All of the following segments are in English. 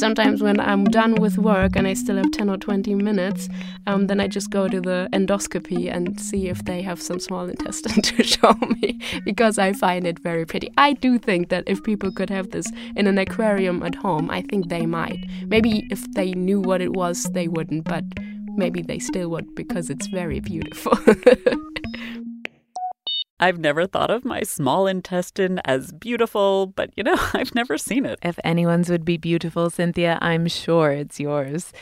Sometimes when I'm done with work and I still have 10 or 20 minutes, um, then I just go to the endoscopy and see if they have some small intestine to show me because I find it very pretty. I do think that if people could have this in an aquarium at home, I think they might. Maybe if they knew what it was, they wouldn't, but maybe they still would because it's very beautiful. I've never thought of my small intestine as beautiful, but you know, I've never seen it. If anyone's would be beautiful, Cynthia, I'm sure it's yours.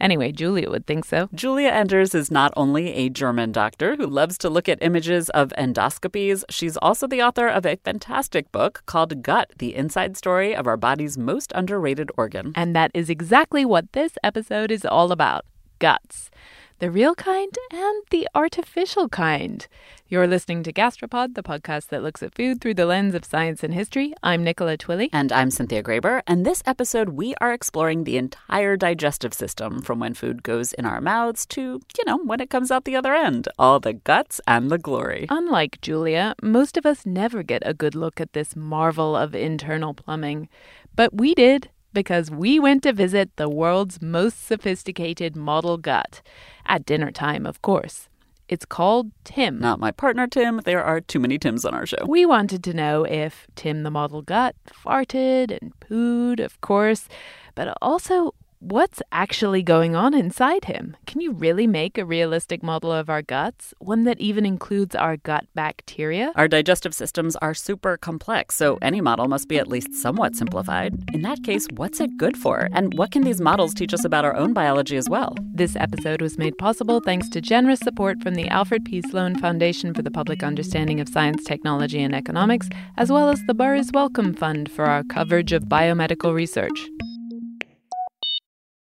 Anyway, Julia would think so. Julia Enders is not only a German doctor who loves to look at images of endoscopies, she's also the author of a fantastic book called Gut The Inside Story of Our Body's Most Underrated Organ. And that is exactly what this episode is all about guts the real kind and the artificial kind. You're listening to Gastropod, the podcast that looks at food through the lens of science and history. I'm Nicola Twilley. And I'm Cynthia Graber. And this episode, we are exploring the entire digestive system from when food goes in our mouths to, you know, when it comes out the other end. All the guts and the glory. Unlike Julia, most of us never get a good look at this marvel of internal plumbing. But we did because we went to visit the world's most sophisticated model gut. At dinner time, of course. It's called Tim. Not my partner, Tim. There are too many Tims on our show. We wanted to know if Tim the model gut farted and pooed, of course, but also what's actually going on inside him? Can you really make a realistic model of our guts, one that even includes our gut bacteria? Our digestive systems are super complex, so any model must be at least somewhat simplified. In that case, what's it good for? And what can these models teach us about our own biology as well? This episode was made possible thanks to generous support from the Alfred P. Sloan Foundation for the Public Understanding of Science, Technology, and Economics, as well as the Burroughs Wellcome Fund for our coverage of biomedical research.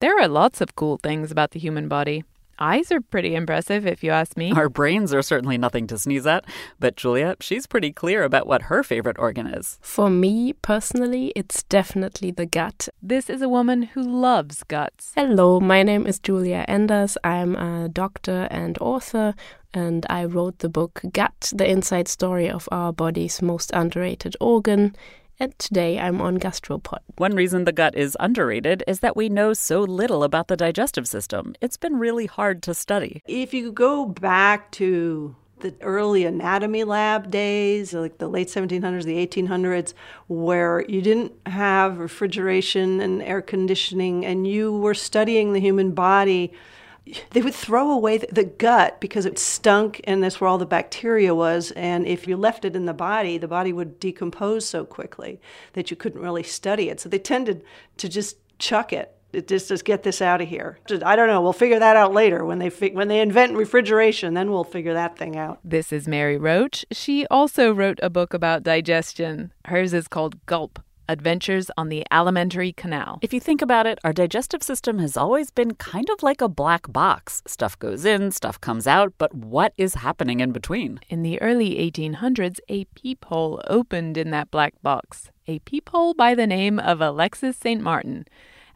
There are lots of cool things about the human body. Eyes are pretty impressive, if you ask me. Our brains are certainly nothing to sneeze at, but Julia, she's pretty clear about what her favorite organ is. For me personally, it's definitely the gut. This is a woman who loves guts. Hello, my name is Julia Enders. I'm a doctor and author, and I wrote the book Gut, the inside story of our body's most underrated organ and today I'm on Gastropod. One reason the gut is underrated is that we know so little about the digestive system. It's been really hard to study. If you go back to the early anatomy lab days, like the late 1700s, the 1800s, where you didn't have refrigeration and air conditioning and you were studying the human body they would throw away the, gut because it stunk and that's where all the bacteria was and if you left it in the body the body would decompose so quickly that you couldn't really study it so they tended to just chuck it it just just get this out of here. I don't know. We'll figure that out later when they fi- when they invent refrigeration. Then we'll figure that thing out. This is Mary Roach. She also wrote a book about digestion. Hers is called Gulp: Adventures on the Alimentary Canal. If you think about it, our digestive system has always been kind of like a black box. Stuff goes in, stuff comes out, but what is happening in between? In the early 1800s, a peephole opened in that black box. A peephole by the name of Alexis St. Martin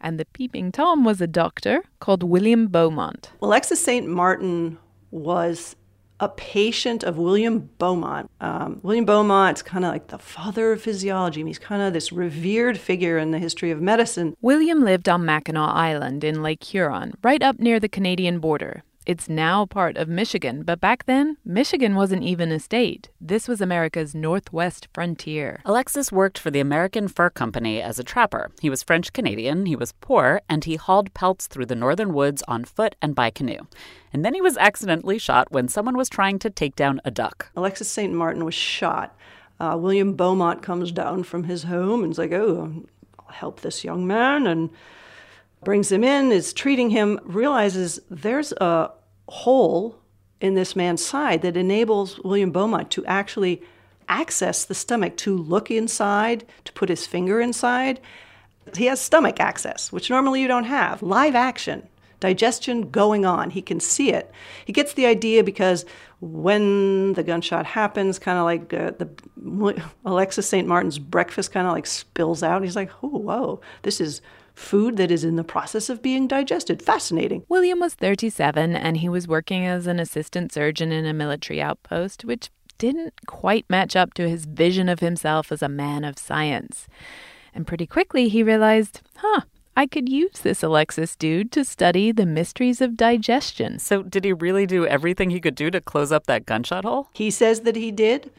and the peeping Tom was a doctor called William Beaumont. Alexis St. Martin was a patient of William Beaumont. Um, William Beaumont's kind of like the father of physiology. He's kind of this revered figure in the history of medicine. William lived on Mackinac Island in Lake Huron, right up near the Canadian border. It's now part of Michigan, but back then, Michigan wasn't even a state. This was America's northwest frontier. Alexis worked for the American Fur Company as a trapper. He was French Canadian, he was poor, and he hauled pelts through the northern woods on foot and by canoe. And then he was accidentally shot when someone was trying to take down a duck. Alexis St. Martin was shot. Uh, William Beaumont comes down from his home and is like, oh, I'll help this young man. And brings him in, is treating him, realizes there's a hole in this man's side that enables William Beaumont to actually access the stomach, to look inside, to put his finger inside. He has stomach access, which normally you don't have. Live action, digestion going on. He can see it. He gets the idea because when the gunshot happens, kind of like uh, the Alexis St. Martin's breakfast kind of like spills out. He's like, oh, whoa, this is food that is in the process of being digested. Fascinating. William was 37 and he was working as an assistant surgeon in a military outpost, which didn't quite match up to his vision of himself as a man of science. And pretty quickly he realized, huh, I could use this Alexis dude to study the mysteries of digestion. So, did he really do everything he could do to close up that gunshot hole? He says that he did.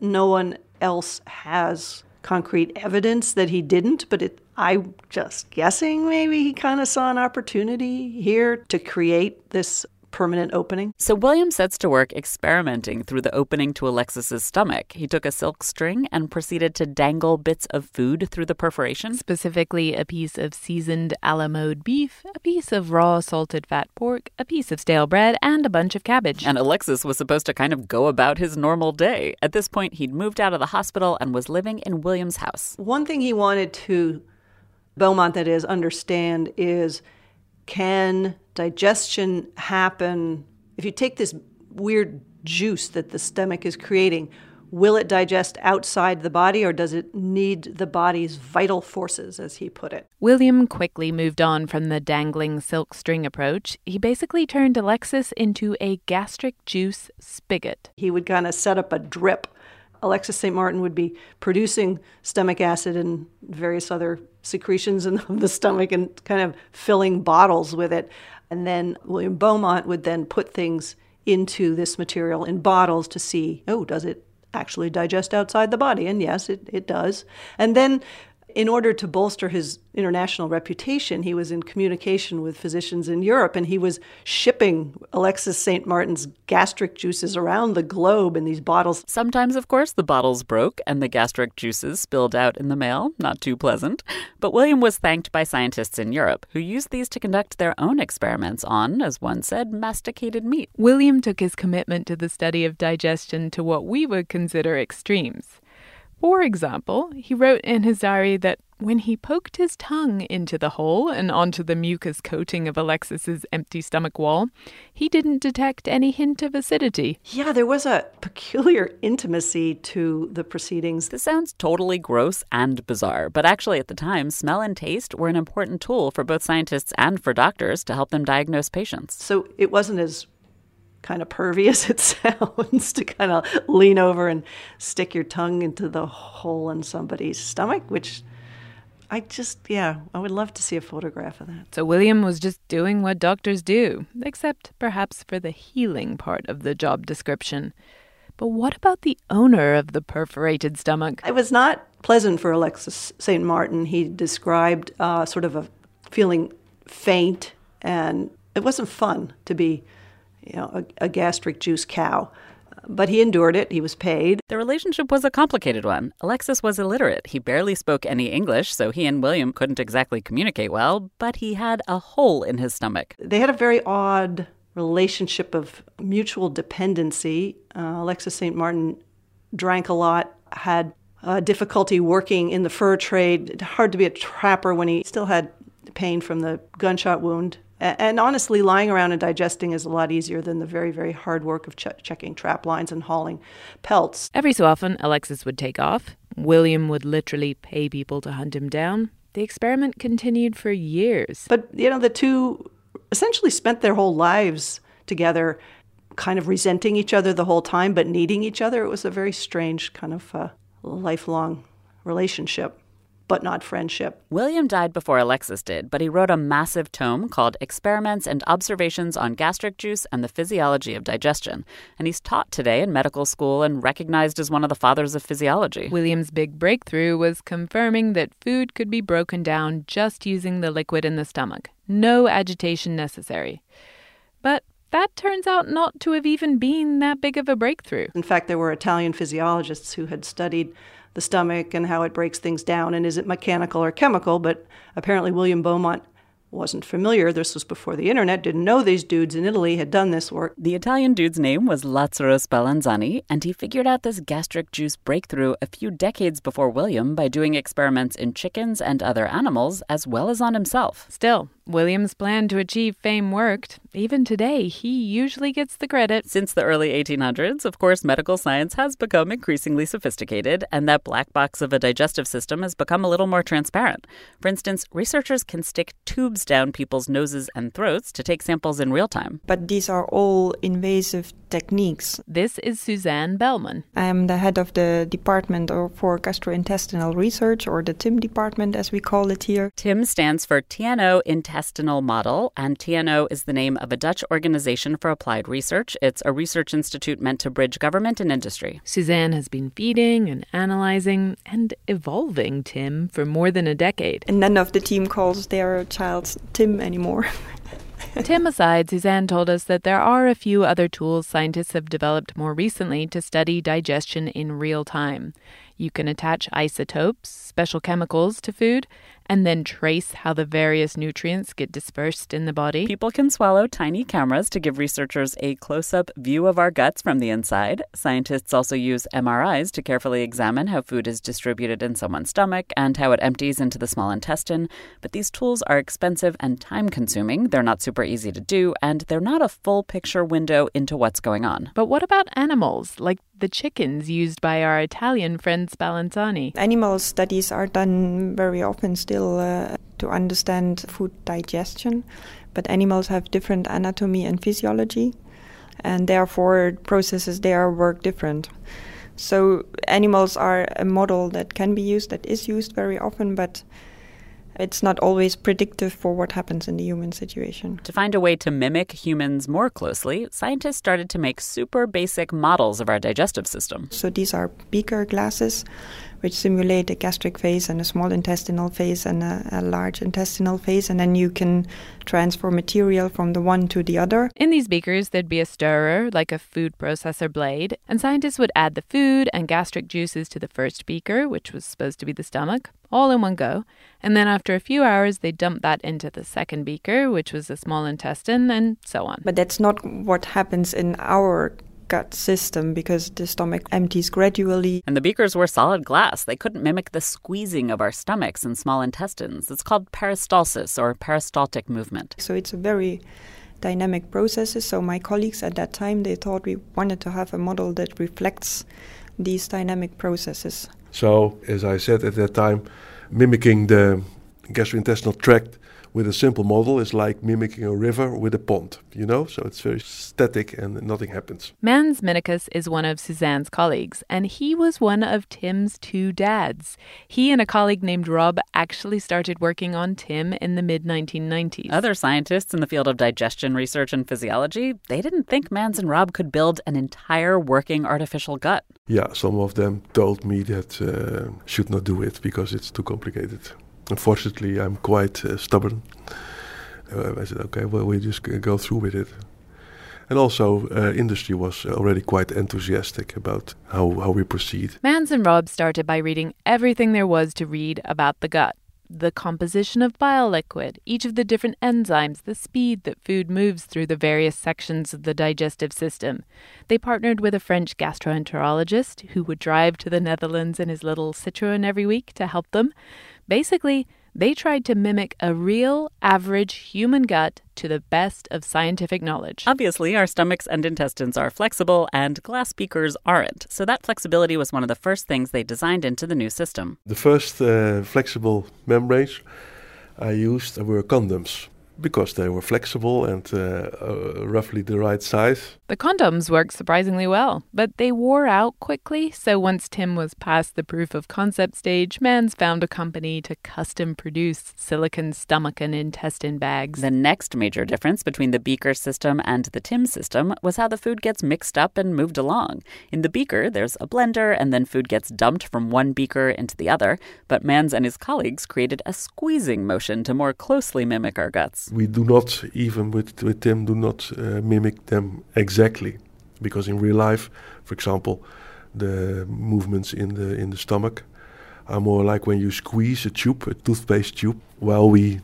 No one else has concrete evidence that he didn't, but it, I'm just guessing maybe he kind of saw an opportunity here to create this permanent opening. So William sets to work experimenting through the opening to Alexis's stomach. He took a silk string and proceeded to dangle bits of food through the perforation. Specifically, a piece of seasoned a la mode beef, a piece of raw salted fat pork, a piece of stale bread, and a bunch of cabbage. And Alexis was supposed to kind of go about his normal day. At this point, he'd moved out of the hospital and was living in William's house. One thing he wanted to, Beaumont that is, understand is can digestion happen? If you take this weird juice that the stomach is creating, will it digest outside the body or does it need the body's vital forces, as he put it? William quickly moved on from the dangling silk string approach. He basically turned Alexis into a gastric juice spigot. He would kind of set up a drip Alexis St. Martin would be producing stomach acid and various other secretions in the stomach and kind of filling bottles with it. And then William Beaumont would then put things into this material in bottles to see, oh, does it actually digest outside the body? And yes, it, it does. And then in order to bolster his international reputation, he was in communication with physicians in Europe and he was shipping Alexis St. Martin's gastric juices around the globe in these bottles. Sometimes, of course, the bottles broke and the gastric juices spilled out in the mail. Not too pleasant. But William was thanked by scientists in Europe who used these to conduct their own experiments on, as one said, masticated meat. William took his commitment to the study of digestion to what we would consider extremes. For example, he wrote in his diary that when he poked his tongue into the hole and onto the mucus coating of Alexis's empty stomach wall, he didn't detect any hint of acidity. Yeah, there was a peculiar intimacy to the proceedings. This sounds totally gross and bizarre, but actually at the time, smell and taste were an important tool for both scientists and for doctors to help them diagnose patients. So it wasn't as kind of pervy as it sounds to kind of lean over and stick your tongue into the hole in somebody's stomach, which I just, yeah, I would love to see a photograph of that. So William was just doing what doctors do, except perhaps for the healing part of the job description. But what about the owner of the perforated stomach? It was not pleasant for Alexis St. Martin. He described uh, sort of a feeling faint, and it wasn't fun to be you know, a, a gastric juice cow. But he endured it. He was paid. The relationship was a complicated one. Alexis was illiterate. He barely spoke any English, so he and William couldn't exactly communicate well, but he had a hole in his stomach. They had a very odd relationship of mutual dependency. Uh, Alexis St. Martin drank a lot, had uh, difficulty working in the fur trade, hard to be a trapper when he still had pain from the gunshot wound. And honestly, lying around and digesting is a lot easier than the very, very hard work of ch- checking trap lines and hauling pelts. Every so often, Alexis would take off. William would literally pay people to hunt him down. The experiment continued for years. But, you know, the two essentially spent their whole lives together, kind of resenting each other the whole time, but needing each other. It was a very strange kind of uh, lifelong relationship. But not friendship. William died before Alexis did, but he wrote a massive tome called Experiments and Observations on Gastric Juice and the Physiology of Digestion. And he's taught today in medical school and recognized as one of the fathers of physiology. William's big breakthrough was confirming that food could be broken down just using the liquid in the stomach. No agitation necessary. But that turns out not to have even been that big of a breakthrough. In fact, there were Italian physiologists who had studied the stomach and how it breaks things down and is it mechanical or chemical, but apparently William Beaumont wasn't familiar. This was before the internet, didn't know these dudes in Italy had done this work. The Italian dude's name was Lazzaro Spallanzani, and he figured out this gastric juice breakthrough a few decades before William by doing experiments in chickens and other animals, as well as on himself. Still, William's plan to achieve fame worked. Even today, he usually gets the credit. Since the early 1800s, of course, medical science has become increasingly sophisticated, and that black box of a digestive system has become a little more transparent. For instance, researchers can stick tubes down people's noses and throats to take samples in real time. But these are all invasive techniques. This is Suzanne Bellman. I am the head of the Department for Gastrointestinal Research, or the TIM department as we call it here. TIM stands for TNO Intestinal Model, and TNO is the name of a Dutch organization for applied research. It's a research institute meant to bridge government and industry. Suzanne has been feeding and analyzing and evolving TIM for more than a decade. And none of the team calls their child Tim anymore. Tim aside, Suzanne told us that there are a few other tools scientists have developed more recently to study digestion in real time. You can attach isotopes, special chemicals, to food, and then trace how the various nutrients get dispersed in the body. People can swallow tiny cameras to give researchers a close up view of our guts from the inside. Scientists also use MRIs to carefully examine how food is distributed in someone's stomach and how it empties into the small intestine. But these tools are expensive and time consuming. They're not super easy to do, and they're not a full picture window into what's going on. But what about animals, like the chickens used by our Italian friend Spallanzani? Animal studies are done very often still uh, to understand food digestion, but animals have different anatomy and physiology, and therefore processes there work different. So animals are a model that can be used, that is used very often, but it's not always predictive for what happens in the human situation. To find a way to mimic humans more closely, scientists started to make super basic models of our digestive system. So these are beaker glasses which simulate a gastric phase and a small intestinal phase and a, a, large intestinal phase, and then you can transfer material from the one to the other. In these beakers, there'd be a stirrer, like a food processor blade, and scientists would add the food and gastric juices to the first beaker, which was supposed to be the stomach, all in one go. And then after a few hours, they dump that into the second beaker, which was the small intestine, and so on. But that's not what happens in our gut system because the stomach empties gradually. And the beakers were solid glass. They couldn't mimic the squeezing of our stomachs and small intestines. It's called peristalsis or peristaltic movement. So it's a very dynamic processes. So my colleagues at that time they thought we wanted to have a model that reflects these dynamic processes. So as I said at that time, mimicking the gastrointestinal tract with a simple model is like mimicking a river with a pond, you know? So it's very static and nothing happens. Mans Minekus is one of Suzanne's colleagues, and he was one of Tim's two dads. He and a colleague named Rob actually started working on Tim in the mid 1990s. Other scientists in the field of digestion research and physiology, they didn't think Mans and Rob could build an entire working artificial gut. Yeah, some of them told me that uh, should not do it because it's too complicated. Unfortunately, I'm quite uh, stubborn. Uh, I said, okay, well, we just go through with it. And also, uh, industry was already quite enthusiastic about how, how we proceed. Mans and Rob started by reading everything there was to read about the gut the composition of bile liquid, each of the different enzymes, the speed that food moves through the various sections of the digestive system. They partnered with a French gastroenterologist who would drive to the Netherlands in his little Citroën every week to help them. Basically, they tried to mimic a real, average human gut to the best of scientific knowledge. Obviously, our stomachs and intestines are flexible, and glass beakers aren't. So, that flexibility was one of the first things they designed into the new system. The first uh, flexible membranes I used were condoms. Because they were flexible and uh, uh, roughly the right size. The condoms worked surprisingly well, but they wore out quickly. So once Tim was past the proof of concept stage, Mans found a company to custom produce silicon stomach and intestine bags. The next major difference between the beaker system and the Tim system was how the food gets mixed up and moved along. In the beaker, there's a blender, and then food gets dumped from one beaker into the other. But Mans and his colleagues created a squeezing motion to more closely mimic our guts. We do not, even with, with Tim, do not uh, mimic them exactly. Because in real life, for example, the movements in the in the stomach are more like when you squeeze a tube, a toothpaste tube, while we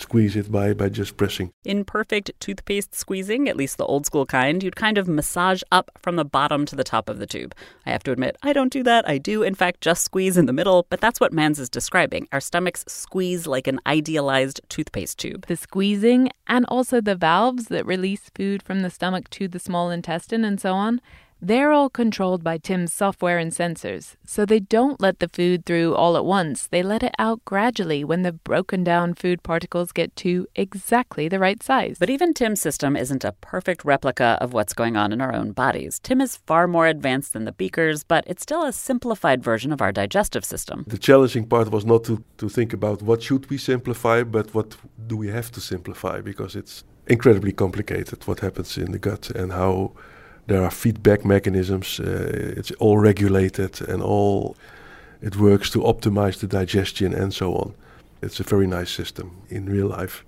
squeeze it by, by just pressing. In perfect toothpaste squeezing, at least the old school kind, you'd kind of massage up from the bottom to the top of the tube. I have to admit, I don't do that. I do, in fact, just squeeze in the middle, but that's what Mans is describing. Our stomachs squeeze like an idealized toothpaste tube. The squeezing and also the valves that release food from the stomach to the small intestine and so on they're all controlled by Tim's software and sensors, so they don't let the food through all at once. They let it out gradually when the broken down food particles get to exactly the right size. But even Tim's system isn't a perfect replica of what's going on in our own bodies. Tim is far more advanced than the beakers, but it's still a simplified version of our digestive system. The challenging part was not to, to think about what should we simplify, but what do we have to simplify because it's incredibly complicated what happens in the gut and how there are feedback mechanisms. Uh, it's all regulated and all it works to optimize the digestion and so on. It's a very nice system in real life,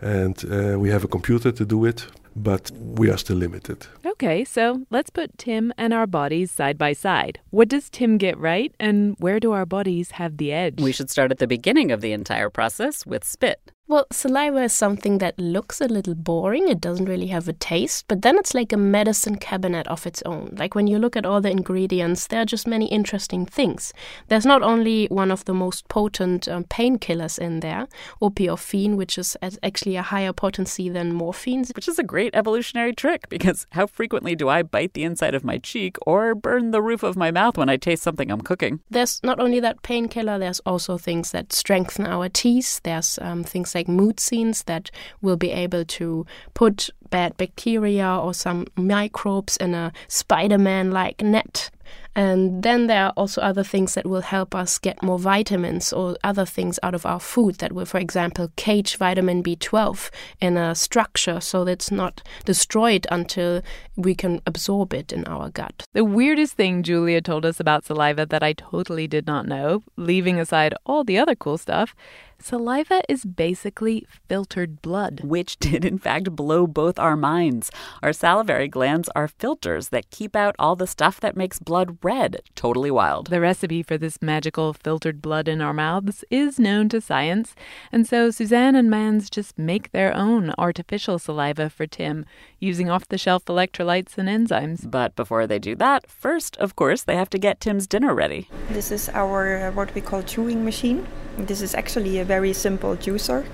and uh, we have a computer to do it. But we are still limited. Okay, so let's put Tim and our bodies side by side. What does Tim get right, and where do our bodies have the edge? We should start at the beginning of the entire process with spit. Well, saliva is something that looks a little boring. It doesn't really have a taste, but then it's like a medicine cabinet of its own. Like when you look at all the ingredients, there are just many interesting things. There's not only one of the most potent um, painkillers in there, opiorphin, which is actually a higher potency than morphine. Which is a great evolutionary trick because how frequently do I bite the inside of my cheek or burn the roof of my mouth when I taste something I'm cooking? There's not only that painkiller, there's also things that strengthen our teeth. There's um, things like mucins that will be able to put bad bacteria or some microbes in a Spider Man like net. And then there are also other things that will help us get more vitamins or other things out of our food that will, for example, cage vitamin B12 in a structure so that it's not destroyed until we can absorb it in our gut. The weirdest thing Julia told us about saliva that I totally did not know, leaving aside all the other cool stuff, Saliva is basically filtered blood. Which did, in fact, blow both our minds. Our salivary glands are filters that keep out all the stuff that makes blood red. Totally wild. The recipe for this magical filtered blood in our mouths is known to science, and so Suzanne and Mans just make their own artificial saliva for Tim using off the shelf electrolytes and enzymes. But before they do that, first, of course, they have to get Tim's dinner ready. This is our uh, what we call chewing machine. This is actually a very simple juicer.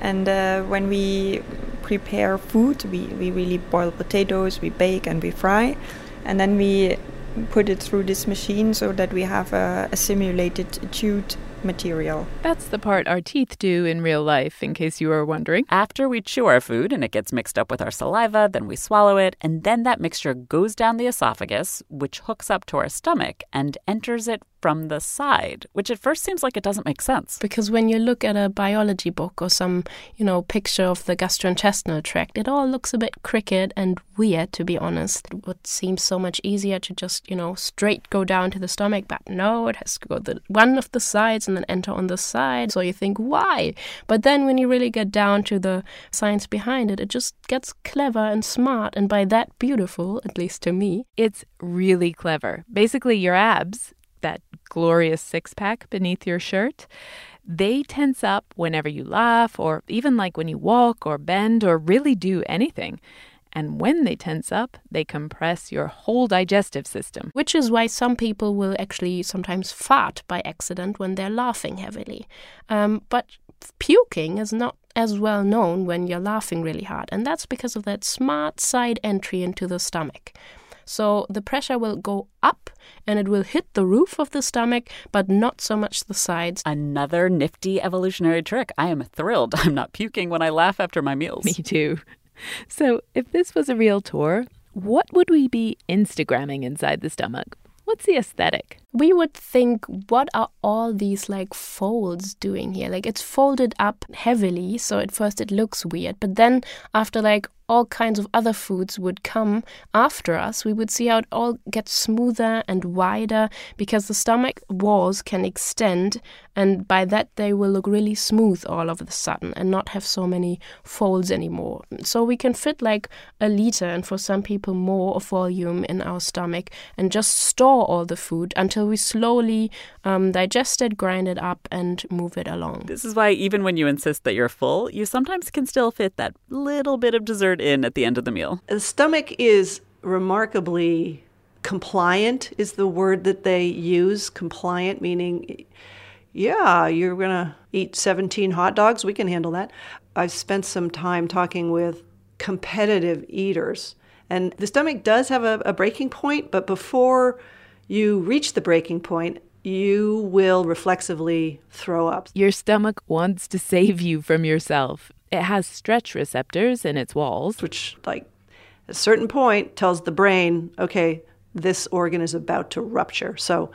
And uh, when we prepare food, we, we really boil potatoes, we bake and we fry. And then we put it through this machine so that we have a, a simulated chewed material. That's the part our teeth do in real life, in case you were wondering. After we chew our food and it gets mixed up with our saliva, then we swallow it, and then that mixture goes down the esophagus, which hooks up to our stomach and enters it from the side, which at first seems like it doesn't make sense. Because when you look at a biology book or some, you know, picture of the gastrointestinal tract, it all looks a bit crooked and weird, to be honest. It would seem so much easier to just, you know, straight go down to the stomach, but no, it has to go the one of the sides and then enter on the side. So you think, why? But then when you really get down to the science behind it, it just gets clever and smart, and by that beautiful, at least to me. It's really clever. Basically, your abs that glorious six pack beneath your shirt, they tense up whenever you laugh, or even like when you walk or bend or really do anything. And when they tense up, they compress your whole digestive system. Which is why some people will actually sometimes fart by accident when they're laughing heavily. Um, but puking is not as well known when you're laughing really hard. And that's because of that smart side entry into the stomach. So the pressure will go up and it will hit the roof of the stomach, but not so much the sides. Another nifty evolutionary trick. I am thrilled. I'm not puking when I laugh after my meals. Me too. So, if this was a real tour, what would we be Instagramming inside the stomach? What's the aesthetic? We would think, what are all these like folds doing here? Like it's folded up heavily, so at first it looks weird, but then after like all kinds of other foods would come after us, we would see how it all gets smoother and wider because the stomach walls can extend, and by that they will look really smooth all of a sudden and not have so many folds anymore. So we can fit like a liter and for some people more of volume in our stomach and just store all the food until we slowly um, digest it, grind it up, and move it along. This is why, even when you insist that you're full, you sometimes can still fit that little bit of dessert in at the end of the meal. The stomach is remarkably compliant, is the word that they use. Compliant meaning, yeah, you're going to eat 17 hot dogs, we can handle that. I've spent some time talking with competitive eaters. And the stomach does have a, a breaking point, but before you reach the breaking point, you will reflexively throw up. Your stomach wants to save you from yourself. It has stretch receptors in its walls, which, like, at a certain point tells the brain, okay, this organ is about to rupture. So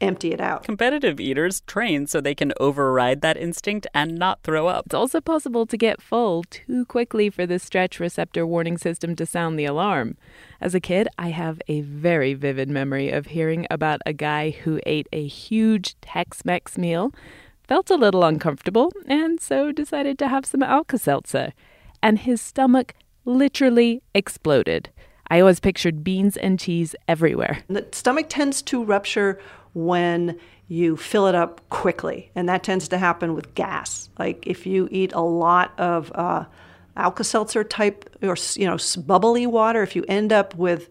empty it out. Competitive eaters train so they can override that instinct and not throw up. It's also possible to get full too quickly for the stretch receptor warning system to sound the alarm. As a kid, I have a very vivid memory of hearing about a guy who ate a huge Tex Mex meal, felt a little uncomfortable, and so decided to have some Alka Seltzer. And his stomach literally exploded. I always pictured beans and cheese everywhere. The stomach tends to rupture when you fill it up quickly, and that tends to happen with gas. Like if you eat a lot of uh, Alka Seltzer type or you know bubbly water, if you end up with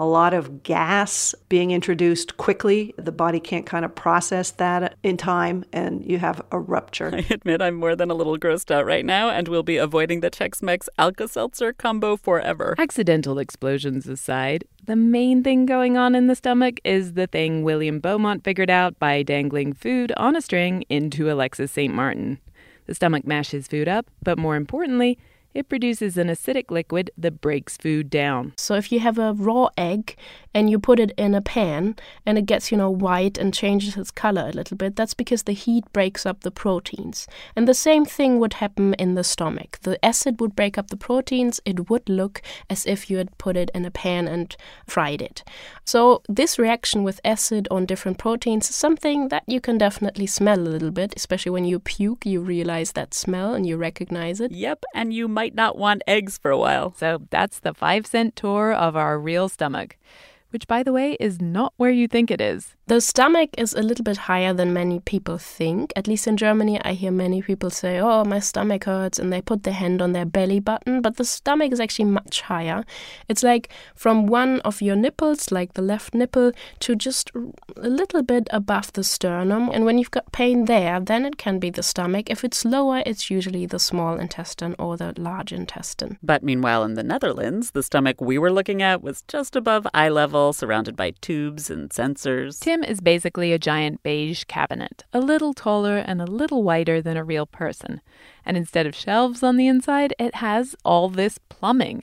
a lot of gas being introduced quickly. The body can't kind of process that in time, and you have a rupture. I admit I'm more than a little grossed out right now, and we'll be avoiding the Tex Mex Alka Seltzer combo forever. Accidental explosions aside, the main thing going on in the stomach is the thing William Beaumont figured out by dangling food on a string into Alexis St. Martin. The stomach mashes food up, but more importantly, it produces an acidic liquid that breaks food down. So if you have a raw egg and you put it in a pan and it gets, you know, white and changes its color a little bit, that's because the heat breaks up the proteins. And the same thing would happen in the stomach. The acid would break up the proteins. It would look as if you had put it in a pan and fried it. So this reaction with acid on different proteins is something that you can definitely smell a little bit, especially when you puke, you realize that smell and you recognize it. Yep, and you might not want eggs for a while. So that's the five cent tour of our real stomach which, by the way, is not where you think it is. The stomach is a little bit higher than many people think. At least in Germany, I hear many people say, Oh, my stomach hurts, and they put their hand on their belly button, but the stomach is actually much higher. It's like from one of your nipples, like the left nipple, to just a little bit above the sternum. And when you've got pain there, then it can be the stomach. If it's lower, it's usually the small intestine or the large intestine. But meanwhile, in the Netherlands, the stomach we were looking at was just above eye level surrounded by tubes and sensors. Tim is basically a giant beige cabinet, a little taller and a little wider than a real person. And instead of shelves on the inside, it has all this plumbing.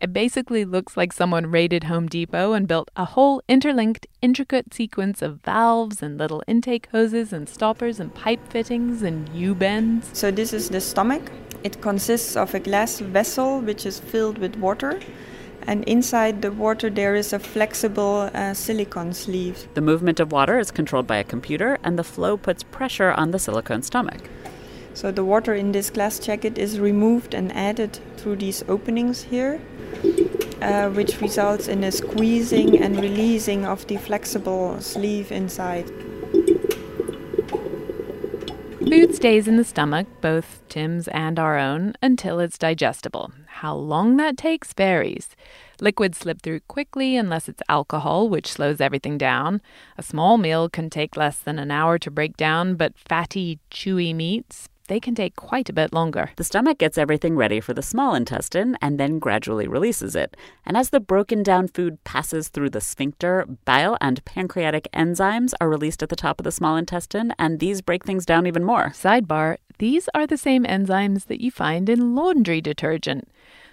It basically looks like someone raided Home Depot and built a whole interlinked, intricate sequence of valves and little intake hoses and stoppers and pipe fittings and U bends. So, this is the stomach. It consists of a glass vessel which is filled with water and inside the water there is a flexible uh, silicone sleeve. The movement of water is controlled by a computer, and the flow puts pressure on the silicone stomach. So the water in this glass jacket is removed and added through these openings here, uh, which results in a squeezing and releasing of the flexible sleeve inside. Food stays in the stomach, both Tim's and our own, until it's digestible. How long that takes varies. Liquids slip through quickly unless it's alcohol, which slows everything down. A small meal can take less than an hour to break down, but fatty, chewy meats, they can take quite a bit longer. The stomach gets everything ready for the small intestine and then gradually releases it. And as the broken down food passes through the sphincter, bile and pancreatic enzymes are released at the top of the small intestine, and these break things down even more. Sidebar these are the same enzymes that you find in laundry detergent.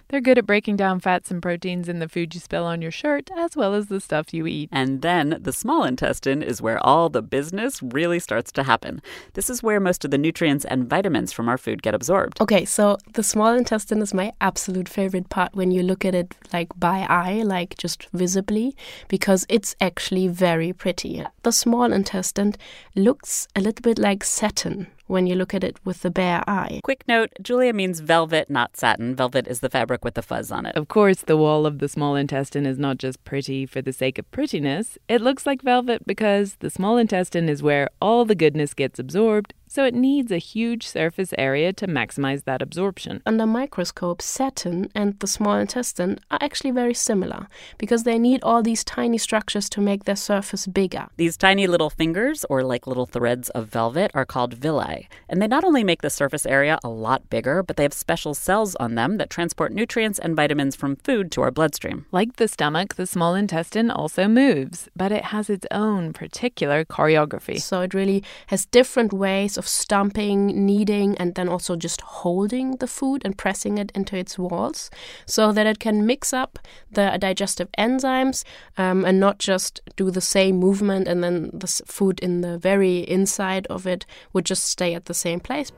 They're good at breaking down fats and proteins in the food you spill on your shirt, as well as the stuff you eat. And then the small intestine is where all the business really starts to happen. This is where most of the nutrients and vitamins from our food get absorbed. Okay, so the small intestine is my absolute favorite part when you look at it like by eye, like just visibly, because it's actually very pretty. The small intestine looks a little bit like satin when you look at it with the bare eye. Quick note Julia means velvet, not satin. Velvet is the fabric with the fuzz on it. Of course, the wall of the small intestine is not just pretty for the sake of prettiness. It looks like velvet because the small intestine is where all the goodness gets absorbed so it needs a huge surface area to maximize that absorption. Under microscope, satin and the small intestine are actually very similar because they need all these tiny structures to make their surface bigger. These tiny little fingers, or like little threads of velvet, are called villi. And they not only make the surface area a lot bigger, but they have special cells on them that transport nutrients and vitamins from food to our bloodstream. Like the stomach, the small intestine also moves, but it has its own particular choreography. So it really has different ways of stomping, kneading, and then also just holding the food and pressing it into its walls so that it can mix up the digestive enzymes um, and not just do the same movement and then the food in the very inside of it would just stay at the same place.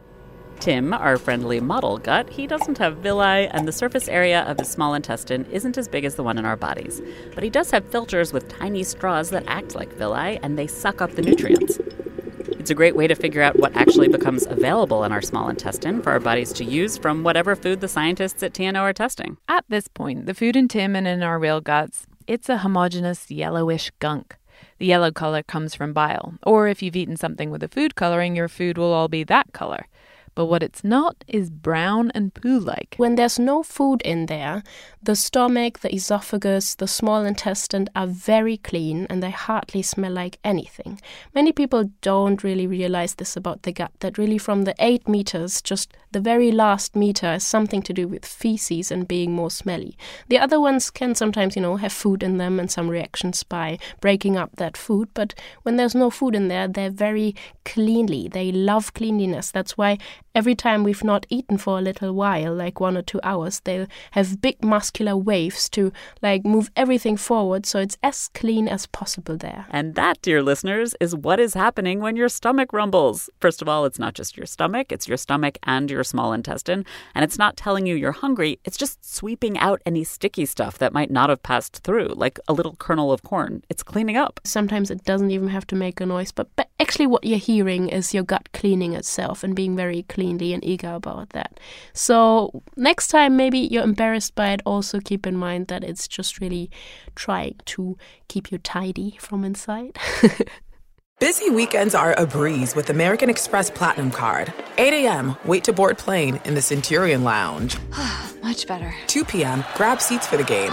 Tim, our friendly model gut, he doesn't have villi, and the surface area of his small intestine isn't as big as the one in our bodies. But he does have filters with tiny straws that act like villi, and they suck up the nutrients. It's a great way to figure out what actually becomes available in our small intestine for our bodies to use from whatever food the scientists at TNO are testing. At this point, the food in Tim and in our real guts, it's a homogeneous yellowish gunk. The yellow color comes from bile, or if you've eaten something with a food coloring, your food will all be that color. But what it's not is brown and poo like. When there's no food in there, the stomach, the esophagus, the small intestine are very clean and they hardly smell like anything. Many people don't really realize this about the gut, that really from the eight meters, just the very last meter has something to do with feces and being more smelly. The other ones can sometimes, you know, have food in them and some reactions by breaking up that food, but when there's no food in there, they're very cleanly. They love cleanliness. That's why every time we've not eaten for a little while, like one or two hours, they'll have big muscular waves to like move everything forward so it's as clean as possible there. And that, dear listeners, is what is happening when your stomach rumbles. First of all, it's not just your stomach, it's your stomach and your small intestine. And it's not telling you you're hungry, it's just sweeping out any sticky stuff that might not have passed through, like a little kernel of corn. It's cleaning up. Sometimes it doesn't even have to make a noise, but, but actually, what you're hearing is your gut cleaning itself and being very clean and eager about that. So next time, maybe you're embarrassed by it, also keep in mind that it's just really trying to keep you tidy from inside. Busy weekends are a breeze with American Express Platinum Card. 8 a.m., wait to board plane in the Centurion Lounge. Much better. 2 p.m., grab seats for the game.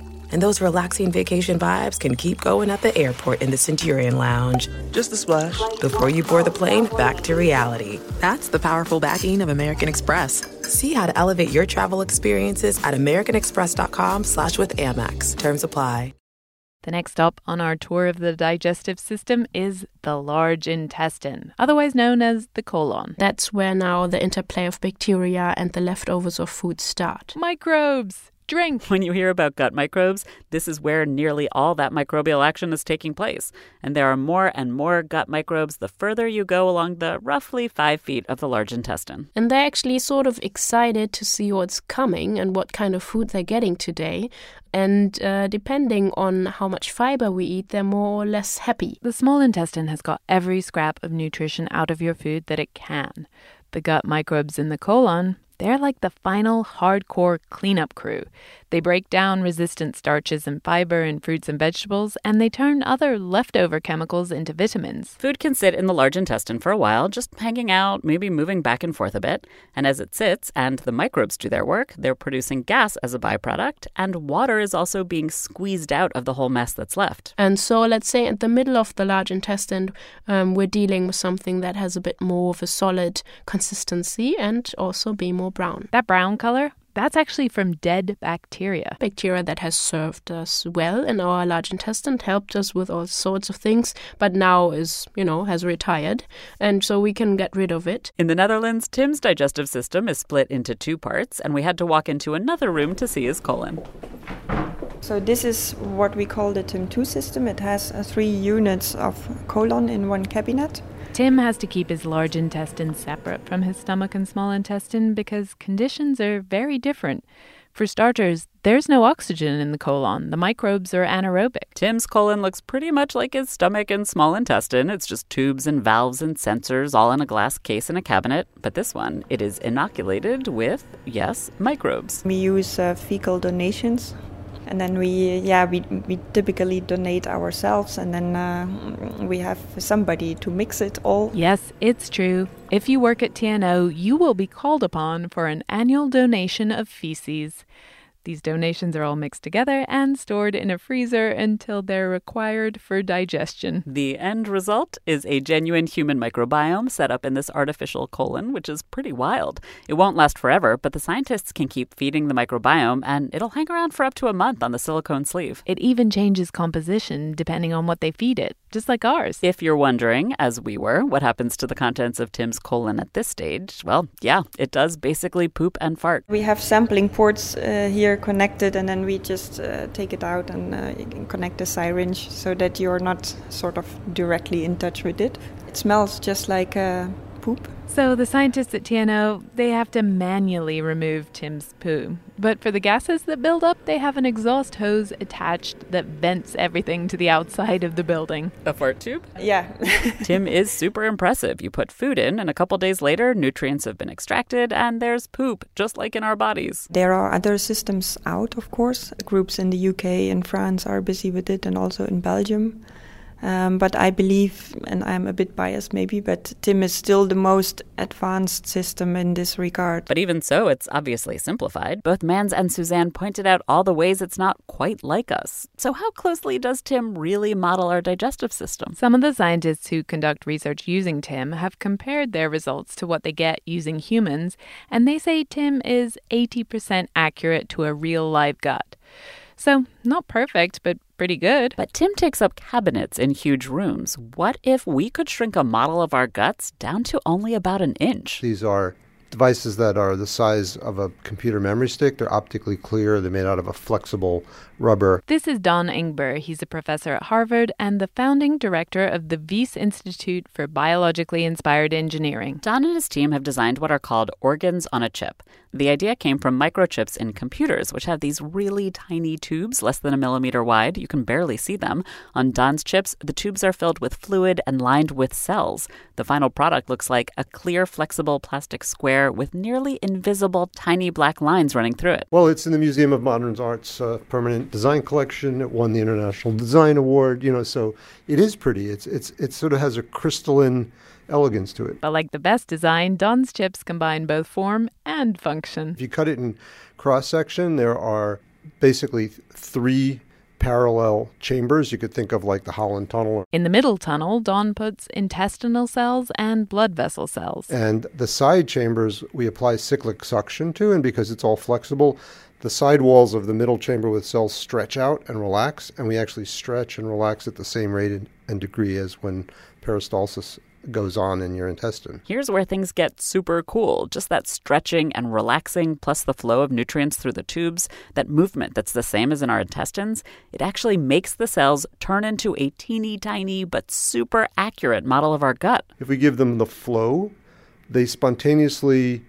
And those relaxing vacation vibes can keep going at the airport in the Centurion Lounge. Just a splash. Before you board the plane, back to reality. That's the powerful backing of American Express. See how to elevate your travel experiences at americanexpress.com slash with Amex. Terms apply. The next stop on our tour of the digestive system is the large intestine, otherwise known as the colon. That's where now the interplay of bacteria and the leftovers of food start. Microbes! Drink. When you hear about gut microbes, this is where nearly all that microbial action is taking place. And there are more and more gut microbes the further you go along the roughly five feet of the large intestine. And they're actually sort of excited to see what's coming and what kind of food they're getting today. And uh, depending on how much fiber we eat, they're more or less happy. The small intestine has got every scrap of nutrition out of your food that it can. The gut microbes in the colon, they're like the final hardcore cleanup crew. They break down resistant starches and fiber in fruits and vegetables, and they turn other leftover chemicals into vitamins. Food can sit in the large intestine for a while, just hanging out, maybe moving back and forth a bit. And as it sits and the microbes do their work, they're producing gas as a byproduct, and water is also being squeezed out of the whole mess that's left. And so, let's say at the middle of the large intestine, um, we're dealing with something that has a bit more of a solid consistency and also be more brown. That brown color, that's actually from dead bacteria. Bacteria that has served us well in our large intestine, helped us with all sorts of things, but now is, you know, has retired. And so we can get rid of it. In the Netherlands, Tim's digestive system is split into two parts, and we had to walk into another room to see his colon. So this is what we call the TIM2 system. It has uh, three units of colon in one cabinet. Tim has to keep his large intestine separate from his stomach and small intestine because conditions are very different. For starters, there's no oxygen in the colon. The microbes are anaerobic. Tim's colon looks pretty much like his stomach and small intestine. It's just tubes and valves and sensors all in a glass case in a cabinet. But this one, it is inoculated with, yes, microbes. We use uh, fecal donations and then we yeah we, we typically donate ourselves and then uh, we have somebody to mix it all. Yes it's true. If you work at TNO you will be called upon for an annual donation of feces these donations are all mixed together and stored in a freezer until they're required for digestion. The end result is a genuine human microbiome set up in this artificial colon, which is pretty wild. It won't last forever, but the scientists can keep feeding the microbiome and it'll hang around for up to a month on the silicone sleeve. It even changes composition depending on what they feed it, just like ours. If you're wondering, as we were, what happens to the contents of Tim's colon at this stage, well, yeah, it does basically poop and fart. We have sampling ports uh, here connected, and then we just uh, take it out and uh, connect the syringe so that you're not sort of directly in touch with it. It smells just like uh, poop. So the scientists at TNO, they have to manually remove Tim's poo. But for the gases that build up, they have an exhaust hose attached that vents everything to the outside of the building. A fart tube? Yeah. Tim is super impressive. You put food in, and a couple days later, nutrients have been extracted, and there's poop, just like in our bodies. There are other systems out, of course. Groups in the UK and France are busy with it, and also in Belgium. Um, but I believe, and I'm a bit biased maybe, but TIM is still the most advanced system in this regard. But even so, it's obviously simplified. Both Mans and Suzanne pointed out all the ways it's not quite like us. So, how closely does TIM really model our digestive system? Some of the scientists who conduct research using TIM have compared their results to what they get using humans, and they say TIM is 80% accurate to a real live gut. So, not perfect, but pretty good. But Tim takes up cabinets in huge rooms. What if we could shrink a model of our guts down to only about an inch? These are devices that are the size of a computer memory stick. They're optically clear. They're made out of a flexible rubber. This is Don Ingber. He's a professor at Harvard and the founding director of the Wyss Institute for Biologically Inspired Engineering. Don and his team have designed what are called organs on a chip. The idea came from microchips in computers, which have these really tiny tubes, less than a millimeter wide. You can barely see them. On Don's chips, the tubes are filled with fluid and lined with cells. The final product looks like a clear, flexible plastic square with nearly invisible tiny black lines running through it. Well, it's in the Museum of Modern Art's uh, permanent design collection. It won the International Design Award, you know, so it is pretty. It's, it's, it sort of has a crystalline elegance to it. But like the best design, Don's chips combine both form and function. If you cut it in cross section, there are basically three parallel chambers. You could think of like the Holland Tunnel. In the middle tunnel, Don puts intestinal cells and blood vessel cells. And the side chambers we apply cyclic suction to, and because it's all flexible, the side walls of the middle chamber with cells stretch out and relax, and we actually stretch and relax at the same rate and degree as when peristalsis goes on in your intestine. Here's where things get super cool. Just that stretching and relaxing, plus the flow of nutrients through the tubes, that movement that's the same as in our intestines, it actually makes the cells turn into a teeny tiny but super accurate model of our gut. If we give them the flow, they spontaneously,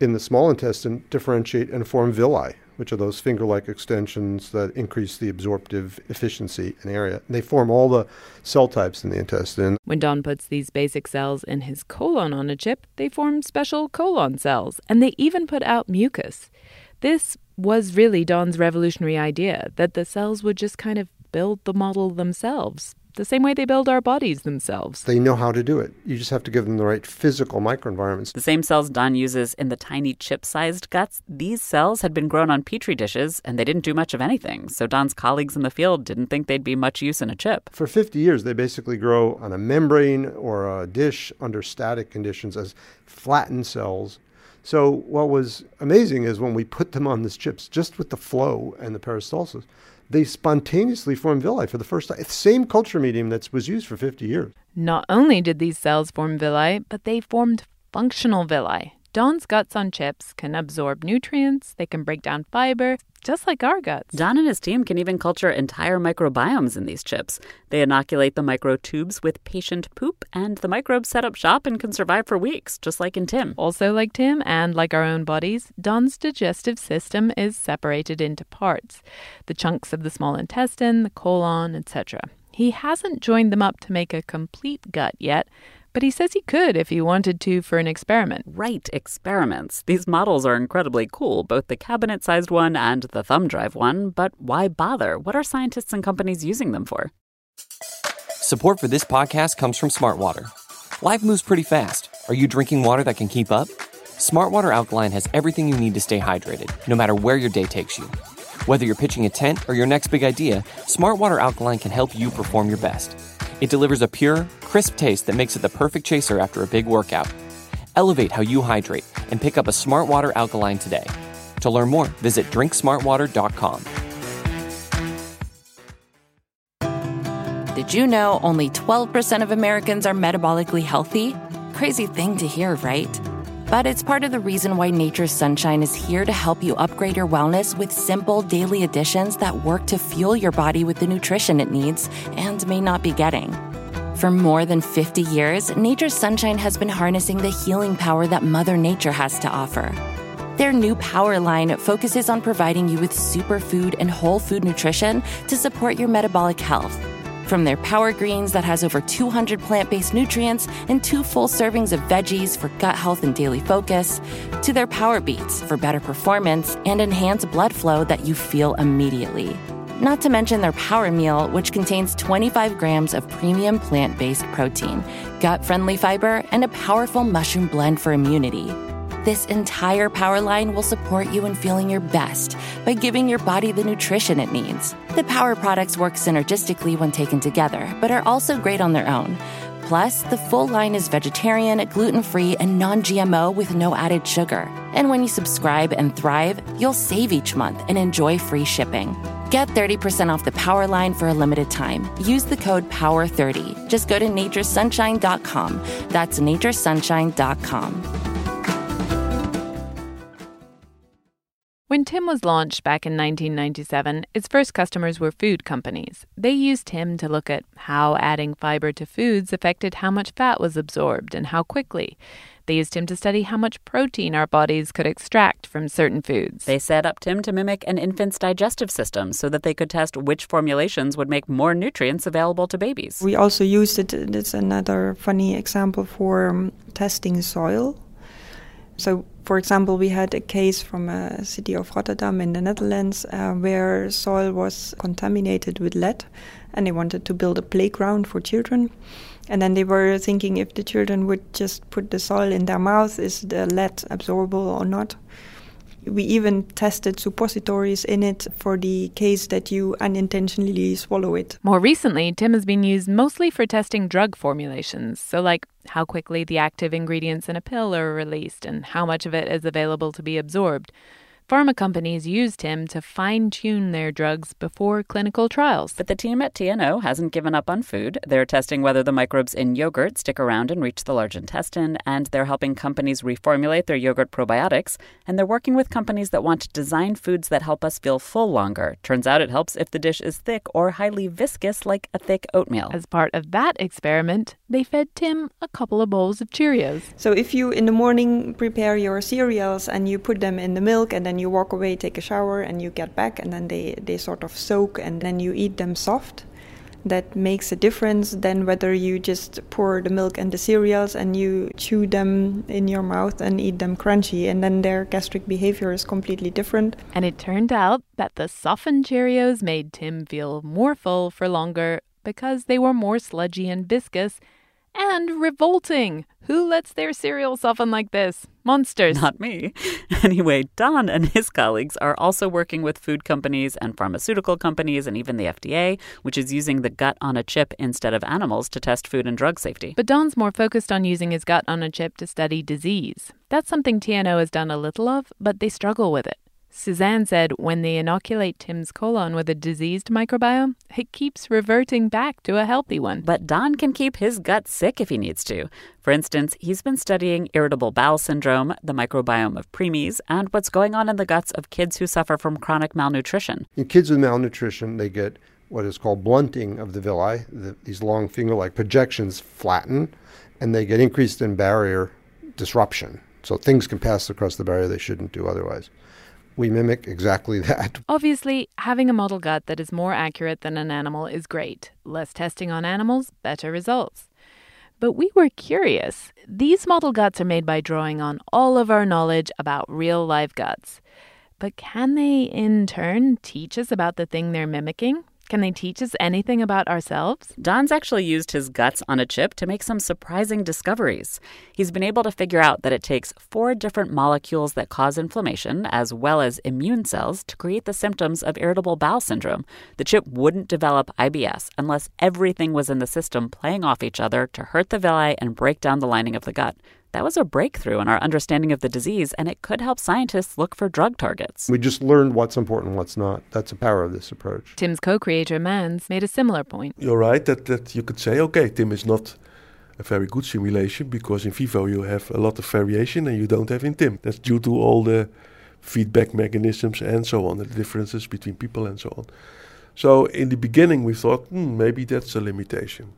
in the small intestine, differentiate and form villi which are those finger like extensions that increase the absorptive efficiency and area. And they form all the cell types in the intestine. When Don puts these basic cells in his colon on a chip, they form special colon cells, and they even put out mucus. This was really Don's revolutionary idea that the cells would just kind of build the model themselves the same way they build our bodies themselves. They know how to do it. You just have to give them the right physical microenvironments. The same cells Don uses in the tiny chip sized guts, these cells had been grown on petri dishes and they didn't do much of anything. So Don's colleagues in the field didn't think they'd be much use in a chip. For 50 years, they basically grow on a membrane or a dish under static conditions as flattened cells. So, what was amazing is when we put them on these chips, just with the flow and the peristalsis, they spontaneously form villi for the first time. Same culture medium that was used for 50 years. Not only did these cells form villi, but they formed functional villi. Don's guts on chips can absorb nutrients, they can break down fiber, just like our guts. Don and his team can even culture entire microbiomes in these chips. They inoculate the microtubes with patient poop, and the microbes set up shop and can survive for weeks, just like in Tim. Also, like Tim, and like our own bodies, Don's digestive system is separated into parts the chunks of the small intestine, the colon, etc. He hasn't joined them up to make a complete gut yet, but he says he could if he wanted to for an experiment. Right, experiments. These models are incredibly cool, both the cabinet sized one and the thumb drive one, but why bother? What are scientists and companies using them for? Support for this podcast comes from Smartwater. Life moves pretty fast. Are you drinking water that can keep up? Smartwater Alkaline has everything you need to stay hydrated, no matter where your day takes you. Whether you're pitching a tent or your next big idea, Smartwater Alkaline can help you perform your best. It delivers a pure, crisp taste that makes it the perfect chaser after a big workout. Elevate how you hydrate and pick up a Smartwater Alkaline today. To learn more, visit drinksmartwater.com. Did you know only 12% of Americans are metabolically healthy? Crazy thing to hear, right? But it's part of the reason why Nature's Sunshine is here to help you upgrade your wellness with simple daily additions that work to fuel your body with the nutrition it needs and may not be getting. For more than 50 years, Nature's Sunshine has been harnessing the healing power that Mother Nature has to offer. Their new power line focuses on providing you with superfood and whole food nutrition to support your metabolic health. From their Power Greens that has over 200 plant based nutrients and two full servings of veggies for gut health and daily focus, to their Power Beets for better performance and enhanced blood flow that you feel immediately. Not to mention their Power Meal, which contains 25 grams of premium plant based protein, gut friendly fiber, and a powerful mushroom blend for immunity. This entire power line will support you in feeling your best by giving your body the nutrition it needs. The power products work synergistically when taken together, but are also great on their own. Plus, the full line is vegetarian, gluten free, and non GMO with no added sugar. And when you subscribe and thrive, you'll save each month and enjoy free shipping. Get 30% off the power line for a limited time. Use the code POWER30. Just go to naturesunshine.com. That's naturesunshine.com. When Tim was launched back in 1997, its first customers were food companies. They used Tim to look at how adding fiber to foods affected how much fat was absorbed and how quickly. They used him to study how much protein our bodies could extract from certain foods. They set up Tim to mimic an infant's digestive system so that they could test which formulations would make more nutrients available to babies. We also used it, it's another funny example for um, testing soil. So, for example, we had a case from a city of Rotterdam in the Netherlands uh, where soil was contaminated with lead and they wanted to build a playground for children. And then they were thinking if the children would just put the soil in their mouth, is the lead absorbable or not? We even tested suppositories in it for the case that you unintentionally swallow it. More recently, Tim has been used mostly for testing drug formulations. So, like how quickly the active ingredients in a pill are released and how much of it is available to be absorbed. Pharma companies used him to fine tune their drugs before clinical trials. But the team at TNO hasn't given up on food. They're testing whether the microbes in yogurt stick around and reach the large intestine, and they're helping companies reformulate their yogurt probiotics. And they're working with companies that want to design foods that help us feel full longer. Turns out it helps if the dish is thick or highly viscous, like a thick oatmeal. As part of that experiment, they fed Tim a couple of bowls of Cheerios. So if you in the morning prepare your cereals and you put them in the milk and then you walk away, take a shower, and you get back, and then they, they sort of soak, and then you eat them soft. That makes a difference than whether you just pour the milk and the cereals and you chew them in your mouth and eat them crunchy, and then their gastric behavior is completely different. And it turned out that the softened Cheerios made Tim feel more full for longer because they were more sludgy and viscous and revolting. Who lets their cereal soften like this? Monsters. Not me. Anyway, Don and his colleagues are also working with food companies and pharmaceutical companies and even the FDA, which is using the gut on a chip instead of animals to test food and drug safety. But Don's more focused on using his gut on a chip to study disease. That's something TNO has done a little of, but they struggle with it. Suzanne said when they inoculate Tim's colon with a diseased microbiome, it keeps reverting back to a healthy one. But Don can keep his gut sick if he needs to. For instance, he's been studying irritable bowel syndrome, the microbiome of preemies, and what's going on in the guts of kids who suffer from chronic malnutrition. In kids with malnutrition, they get what is called blunting of the villi. The, these long finger like projections flatten, and they get increased in barrier disruption. So things can pass across the barrier they shouldn't do otherwise we mimic exactly that. Obviously, having a model gut that is more accurate than an animal is great. Less testing on animals, better results. But we were curious. These model guts are made by drawing on all of our knowledge about real live guts. But can they, in turn, teach us about the thing they're mimicking? Can they teach us anything about ourselves? Don's actually used his guts on a chip to make some surprising discoveries. He's been able to figure out that it takes four different molecules that cause inflammation, as well as immune cells, to create the symptoms of irritable bowel syndrome. The chip wouldn't develop IBS unless everything was in the system playing off each other to hurt the villi and break down the lining of the gut. That was a breakthrough in our understanding of the disease, and it could help scientists look for drug targets. We just learned what's important and what's not. That's the power of this approach. Tim's co creator, Mans, made a similar point. You're right that, that you could say, okay, Tim is not a very good simulation because in vivo you have a lot of variation and you don't have in Tim. That's due to all the feedback mechanisms and so on, the differences between people and so on. So in the beginning we thought, hmm, maybe that's a limitation.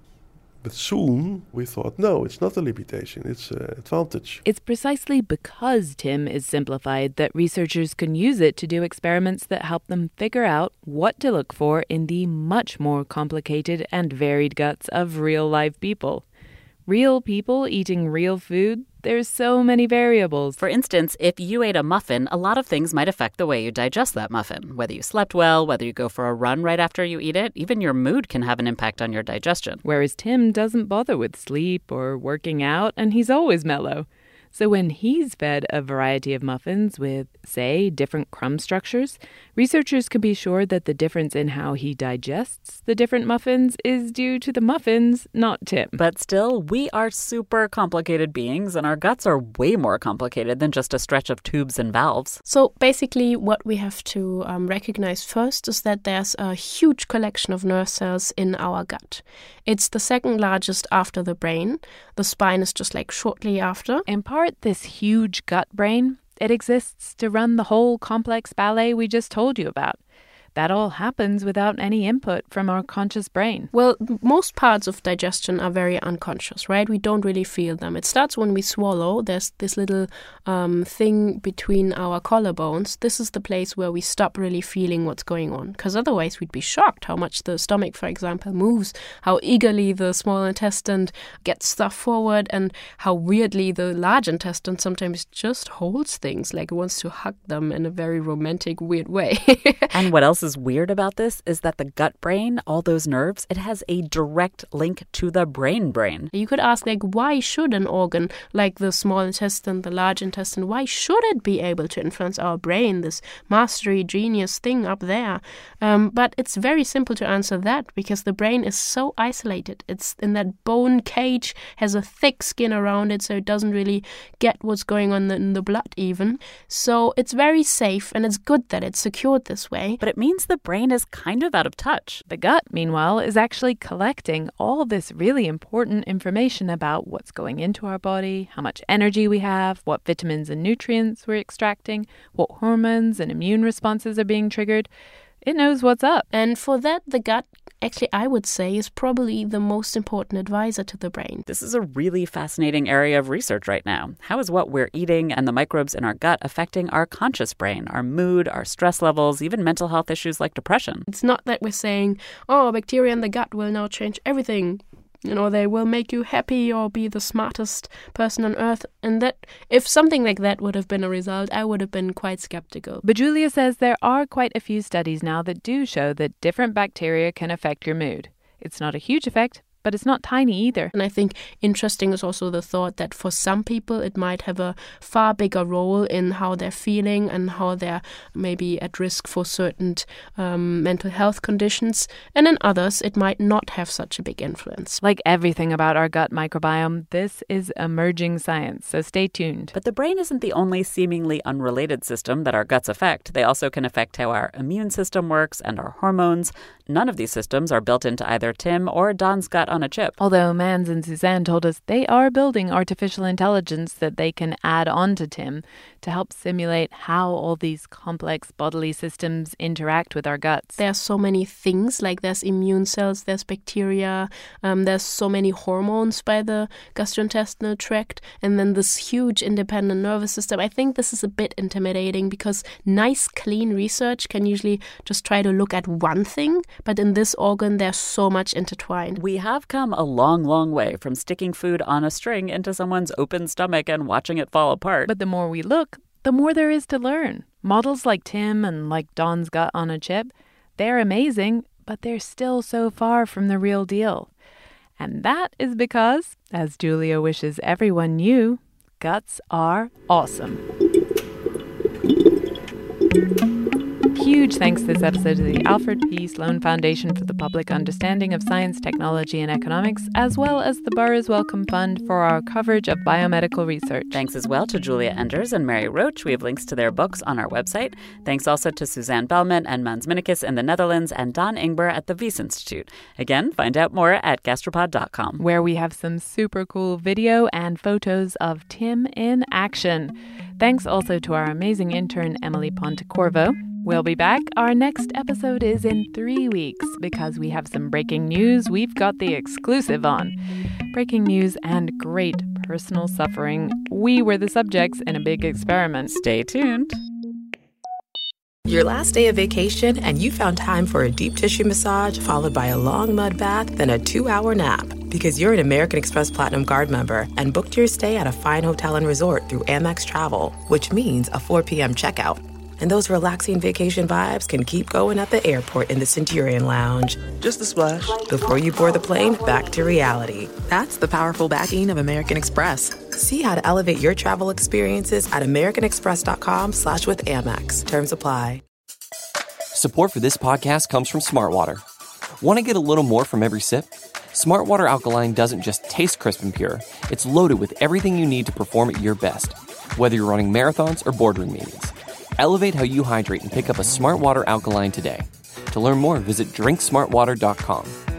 But soon we thought, no, it's not a limitation, it's an advantage. It's precisely because Tim is simplified that researchers can use it to do experiments that help them figure out what to look for in the much more complicated and varied guts of real live people. Real people eating real food, there's so many variables. For instance, if you ate a muffin, a lot of things might affect the way you digest that muffin. Whether you slept well, whether you go for a run right after you eat it, even your mood can have an impact on your digestion. Whereas Tim doesn't bother with sleep or working out, and he's always mellow. So when he's fed a variety of muffins with, say, different crumb structures, researchers can be sure that the difference in how he digests the different muffins is due to the muffins, not Tim. But still, we are super complicated beings, and our guts are way more complicated than just a stretch of tubes and valves. So basically, what we have to um, recognize first is that there's a huge collection of nerve cells in our gut. It's the second largest after the brain. The spine is just like shortly after. In part, this huge gut brain, it exists to run the whole complex ballet we just told you about. That all happens without any input from our conscious brain. Well, most parts of digestion are very unconscious, right? We don't really feel them. It starts when we swallow. There's this little um, thing between our collarbones. This is the place where we stop really feeling what's going on, because otherwise we'd be shocked how much the stomach, for example, moves, how eagerly the small intestine gets stuff forward, and how weirdly the large intestine sometimes just holds things, like it wants to hug them in a very romantic, weird way. and what else else is weird about this is that the gut brain, all those nerves, it has a direct link to the brain brain. You could ask, like, why should an organ like the small intestine, the large intestine, why should it be able to influence our brain, this mastery genius thing up there? Um, but it's very simple to answer that because the brain is so isolated. It's in that bone cage, has a thick skin around it, so it doesn't really get what's going on in the blood, even. So it's very safe, and it's good that it's secured this way. But it means the brain is kind of out of touch. The gut, meanwhile, is actually collecting all this really important information about what's going into our body, how much energy we have, what vitamins and nutrients we're extracting, what hormones and immune responses are being triggered. It knows what's up. And for that, the gut, actually, I would say, is probably the most important advisor to the brain. This is a really fascinating area of research right now. How is what we're eating and the microbes in our gut affecting our conscious brain, our mood, our stress levels, even mental health issues like depression? It's not that we're saying, oh, bacteria in the gut will now change everything you know they will make you happy or be the smartest person on earth. And that if something like that would have been a result i would have been quite skeptical. But Giulia says there are quite a few studies now that do show that different bacteria can affect your mood. It's not a huge effect but it's not tiny either. And I think interesting is also the thought that for some people it might have a far bigger role in how they're feeling and how they're maybe at risk for certain um, mental health conditions, and in others it might not have such a big influence. Like everything about our gut microbiome, this is emerging science, so stay tuned. But the brain isn't the only seemingly unrelated system that our guts affect. They also can affect how our immune system works and our hormones. None of these systems are built into either Tim or Don's gut on a chip. Although Mans and Suzanne told us they are building artificial intelligence that they can add on to Tim to help simulate how all these complex bodily systems interact with our guts. There are so many things, like there's immune cells, there's bacteria, um, there's so many hormones by the gastrointestinal tract, and then this huge independent nervous system. I think this is a bit intimidating because nice, clean research can usually just try to look at one thing, but in this organ, there's so much intertwined. We have come a long, long way from sticking food on a string into someone's open stomach and watching it fall apart. But the more we look, the more there is to learn. Models like Tim and like Don's gut on a chip, they're amazing, but they're still so far from the real deal. And that is because, as Giulia wishes everyone knew, guts are awesome. Huge thanks this episode to the Alfred P. Sloan Foundation for the Public Understanding of Science, Technology, and Economics, as well as the Burroughs Wellcome Fund for our coverage of biomedical research. Thanks as well to Giulia Enders and Mary Roach. We have links to their books on our website. Thanks also to Suzanne Bellmann and Mans Minekus in the Netherlands and Don Ingber at the Wyss Institute. Again, find out more at gastropod.com, where we have some super cool video and photos of Tim in action. Thanks also to our amazing intern, Emily Pontecorvo. We'll be back. Our next episode is in three weeks because we have some breaking news we've got the exclusive on. Breaking news and great personal suffering. We were the subjects in a big experiment. Stay tuned. Your last day of vacation, and you found time for a deep tissue massage followed by a long mud bath, then a two hour nap. Because you're an American Express Platinum Card member and booked your stay at a fine hotel and resort through Amex Travel, which means a 4 p.m. checkout and those relaxing vacation vibes can keep going at the airport in the Centurion Lounge. Just a splash. Before you board the plane, back to reality. That's the powerful backing of American Express. See how to elevate your travel experiences at americanexpress.com slash with Amex. Terms apply. Support for this podcast comes from Smartwater. Want to get a little more from every sip? Smartwater Alkaline doesn't just taste crisp and pure. It's loaded with everything you need to perform at your best. Whether you're running marathons or boardroom meetings. Elevate how you hydrate and pick up a Smartwater Alkaline today. To learn more, visit drinksmartwater.com.